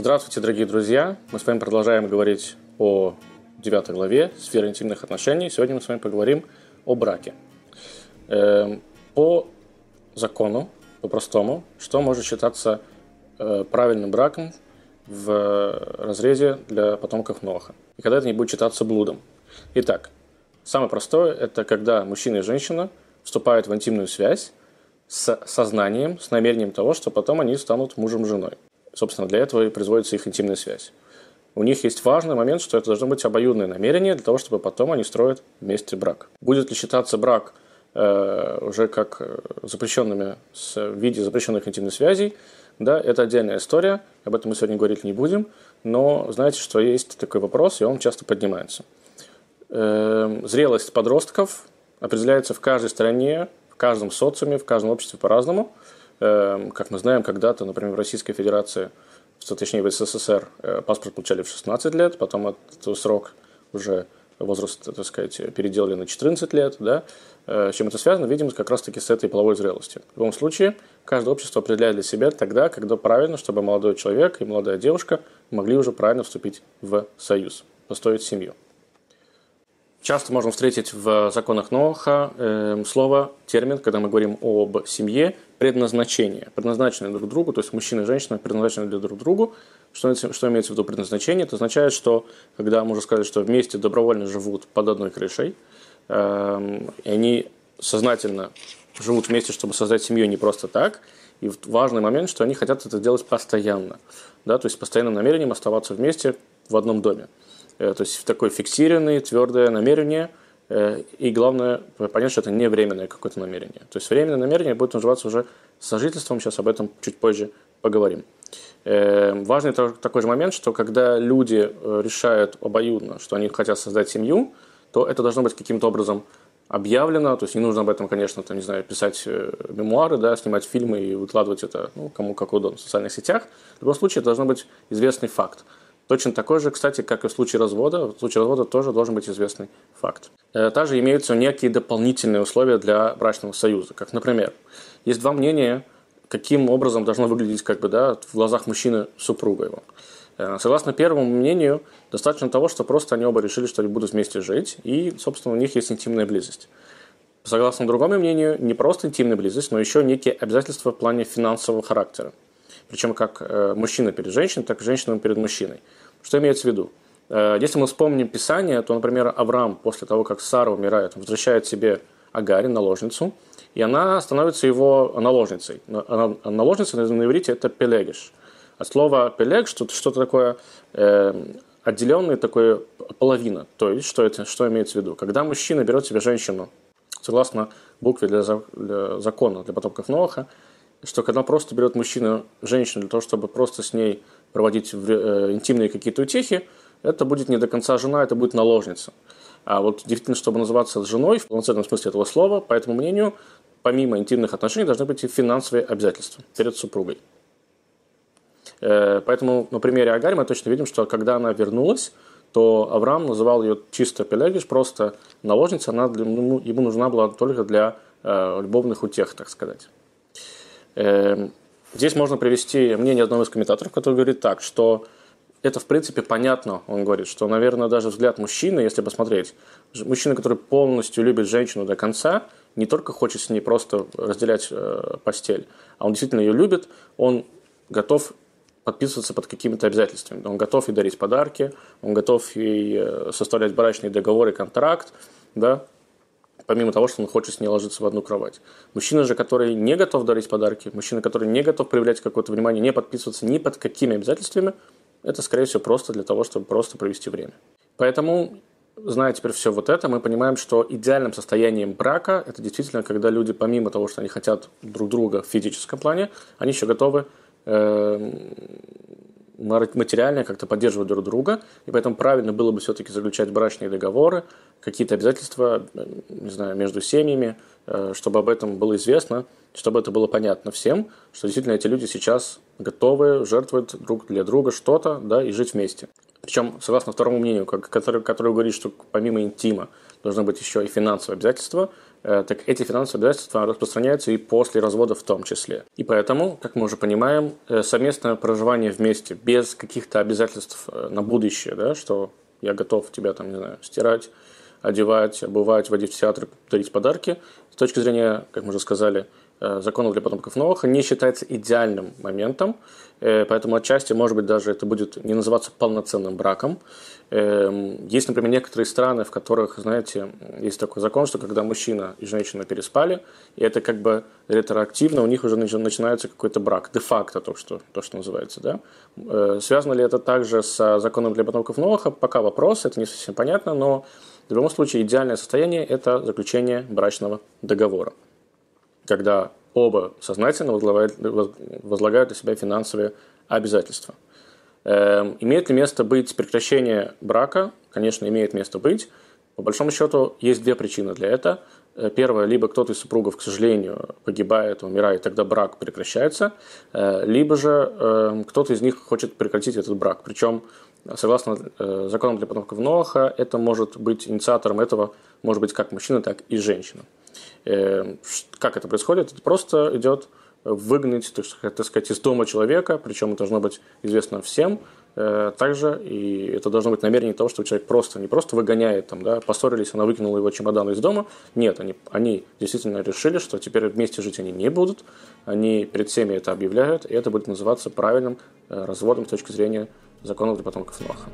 Здравствуйте, дорогие друзья! Мы с вами продолжаем говорить о девятой главе «Сфера интимных отношений». Сегодня мы с вами поговорим о браке. Эм, по закону, по-простому, что может считаться э, правильным браком в разрезе для потомков Ноха. И когда это не будет считаться блудом. Итак, самое простое – это когда мужчина и женщина вступают в интимную связь с сознанием, с намерением того, что потом они станут мужем и женой. Собственно, для этого и производится их интимная связь. У них есть важный момент, что это должно быть обоюдное намерение для того, чтобы потом они строят вместе брак. Будет ли считаться брак э, уже как э, запрещенными в виде запрещенных интимных связей, да, это отдельная история, об этом мы сегодня говорить не будем, но знаете, что есть такой вопрос, и он часто поднимается. Э, зрелость подростков определяется в каждой стране, в каждом социуме, в каждом обществе по-разному – как мы знаем, когда-то, например, в Российской Федерации, точнее в СССР, э, паспорт получали в 16 лет, потом этот срок уже возраст, так сказать, переделали на 14 лет, да, э, с чем это связано, видимо, как раз-таки с этой половой зрелостью. В любом случае, каждое общество определяет для себя тогда, когда правильно, чтобы молодой человек и молодая девушка могли уже правильно вступить в союз, построить семью. Часто можно встретить в законах Ноха э, слово, термин, когда мы говорим об семье, предназначение. Предназначенные друг другу, то есть мужчина и женщина предназначены для друг другу. Что, что имеется в виду предназначение? Это означает, что когда мы уже сказали, что вместе добровольно живут под одной крышей, э, и они сознательно живут вместе, чтобы создать семью не просто так, и важный момент, что они хотят это делать постоянно, да, то есть постоянным намерением оставаться вместе в одном доме. Э, то есть такое фиксированное, твердое намерение, э, и главное понять, что это не временное какое-то намерение. То есть временное намерение будет называться уже сожительством, сейчас об этом чуть позже поговорим. Э, важный такой же момент, что когда люди решают обоюдно, что они хотят создать семью, то это должно быть каким-то образом объявлено, то есть не нужно об этом, конечно, там, не знаю, писать мемуары, да, снимать фильмы и выкладывать это, ну, кому как удобно, в социальных сетях. В любом случае, это должно быть известный факт. Точно такой же, кстати, как и в случае развода. В случае развода тоже должен быть известный факт. Э, также имеются некие дополнительные условия для брачного союза. Как, например, есть два мнения, каким образом должно выглядеть как бы, да, в глазах мужчины супруга его. Э, согласно первому мнению, достаточно того, что просто они оба решили, что они будут вместе жить, и, собственно, у них есть интимная близость. Согласно другому мнению, не просто интимная близость, но еще некие обязательства в плане финансового характера. Причем как э, мужчина перед женщиной, так и женщина перед мужчиной. Что имеется в виду? Э, если мы вспомним Писание, то, например, Авраам после того, как Сара умирает, возвращает себе Агари, наложницу, и она становится его наложницей. Наложница на иврите – это пелегиш. От слова пелег что-то такое э, отделенное, такое половина. То есть, что, это, что имеется в виду? Когда мужчина берет себе женщину, согласно букве для, для закона, для потомков Ноаха, что когда просто берет мужчина женщину для того, чтобы просто с ней проводить э, интимные какие-то утехи, это будет не до конца жена, это будет наложница. А вот действительно, чтобы называться женой в полноценном смысле этого слова, по этому мнению, помимо интимных отношений должны быть и финансовые обязательства перед супругой. Э, поэтому на примере Агарь мы точно видим, что когда она вернулась, то Авраам называл ее чисто пелегиш, просто наложница, она для, ну, ему нужна была только для э, любовных утех, так сказать. Э, Здесь можно привести мнение одного из комментаторов, который говорит так, что это в принципе понятно, он говорит, что, наверное, даже взгляд мужчины, если посмотреть, мужчина, который полностью любит женщину до конца, не только хочет с ней просто разделять э, постель, а он действительно ее любит, он готов подписываться под какими-то обязательствами. Он готов ей дарить подарки, он готов ей э, составлять брачные договоры, контракт, да, помимо того, что он хочет с ней ложиться в одну кровать. Мужчина же, который не готов дарить подарки, мужчина, который не готов проявлять какое-то внимание, не подписываться ни под какими обязательствами, это, скорее всего, просто для того, чтобы просто провести время. Поэтому, зная теперь все вот это, мы понимаем, что идеальным состоянием брака – это действительно, когда люди, помимо того, что они хотят друг друга в физическом плане, они еще готовы э, материально как-то поддерживать друг друга, и поэтому правильно было бы все-таки заключать брачные договоры, какие-то обязательства, э, не знаю, между семьями, э, чтобы об этом было известно, чтобы это было понятно всем, что действительно эти люди сейчас готовы жертвовать друг для друга что-то, да, и жить вместе. Причем, согласно второму мнению, который, который говорит, что помимо интима должны быть еще и финансовые обязательства, так эти финансовые обязательства распространяются и после развода в том числе. И поэтому, как мы уже понимаем, э, совместное проживание вместе без каких-то обязательств э, на будущее, да, что я готов тебя там, не знаю, стирать, одевать, обувать, водить в театр, дарить подарки, с точки зрения, как мы уже сказали, Э, законов для потомков Ноаха не считается идеальным моментом, э, поэтому отчасти, может быть, даже это будет не называться полноценным браком. Эм, есть, например, некоторые страны, в которых, знаете, есть такой закон, что когда мужчина и женщина переспали, и это как бы ретроактивно, у них уже начинается какой-то брак, де-факто то, что, то, что называется. Да? Э, связано ли это также с законом для потомков Ноаха? Пока вопрос, это не совсем понятно, но в любом случае идеальное состояние – это заключение брачного договора когда оба сознательно возлагают, на себя финансовые обязательства. Эм, имеет ли место быть прекращение брака? Конечно, имеет место быть. По большому счету, есть две причины для этого. Э, первое, либо кто-то из супругов, к сожалению, погибает, умирает, тогда брак прекращается, э, либо же э, кто-то из них хочет прекратить этот брак. Причем, согласно законам для потомков Ноаха, это может быть инициатором этого, может быть как мужчина, так и женщина. Э, как это происходит? Это просто идет выгнать, так сказать, из дома человека, причем это должно быть известно всем, э, также, и это должно быть намерение того, что человек просто, не просто выгоняет, там, да, поссорились, она выкинула его чемодан из дома. Нет, они, они действительно решили, что теперь вместе жить они не будут, они перед всеми это объявляют, и это будет называться правильным э, разводом с точки зрения законов для потомков Ноаха.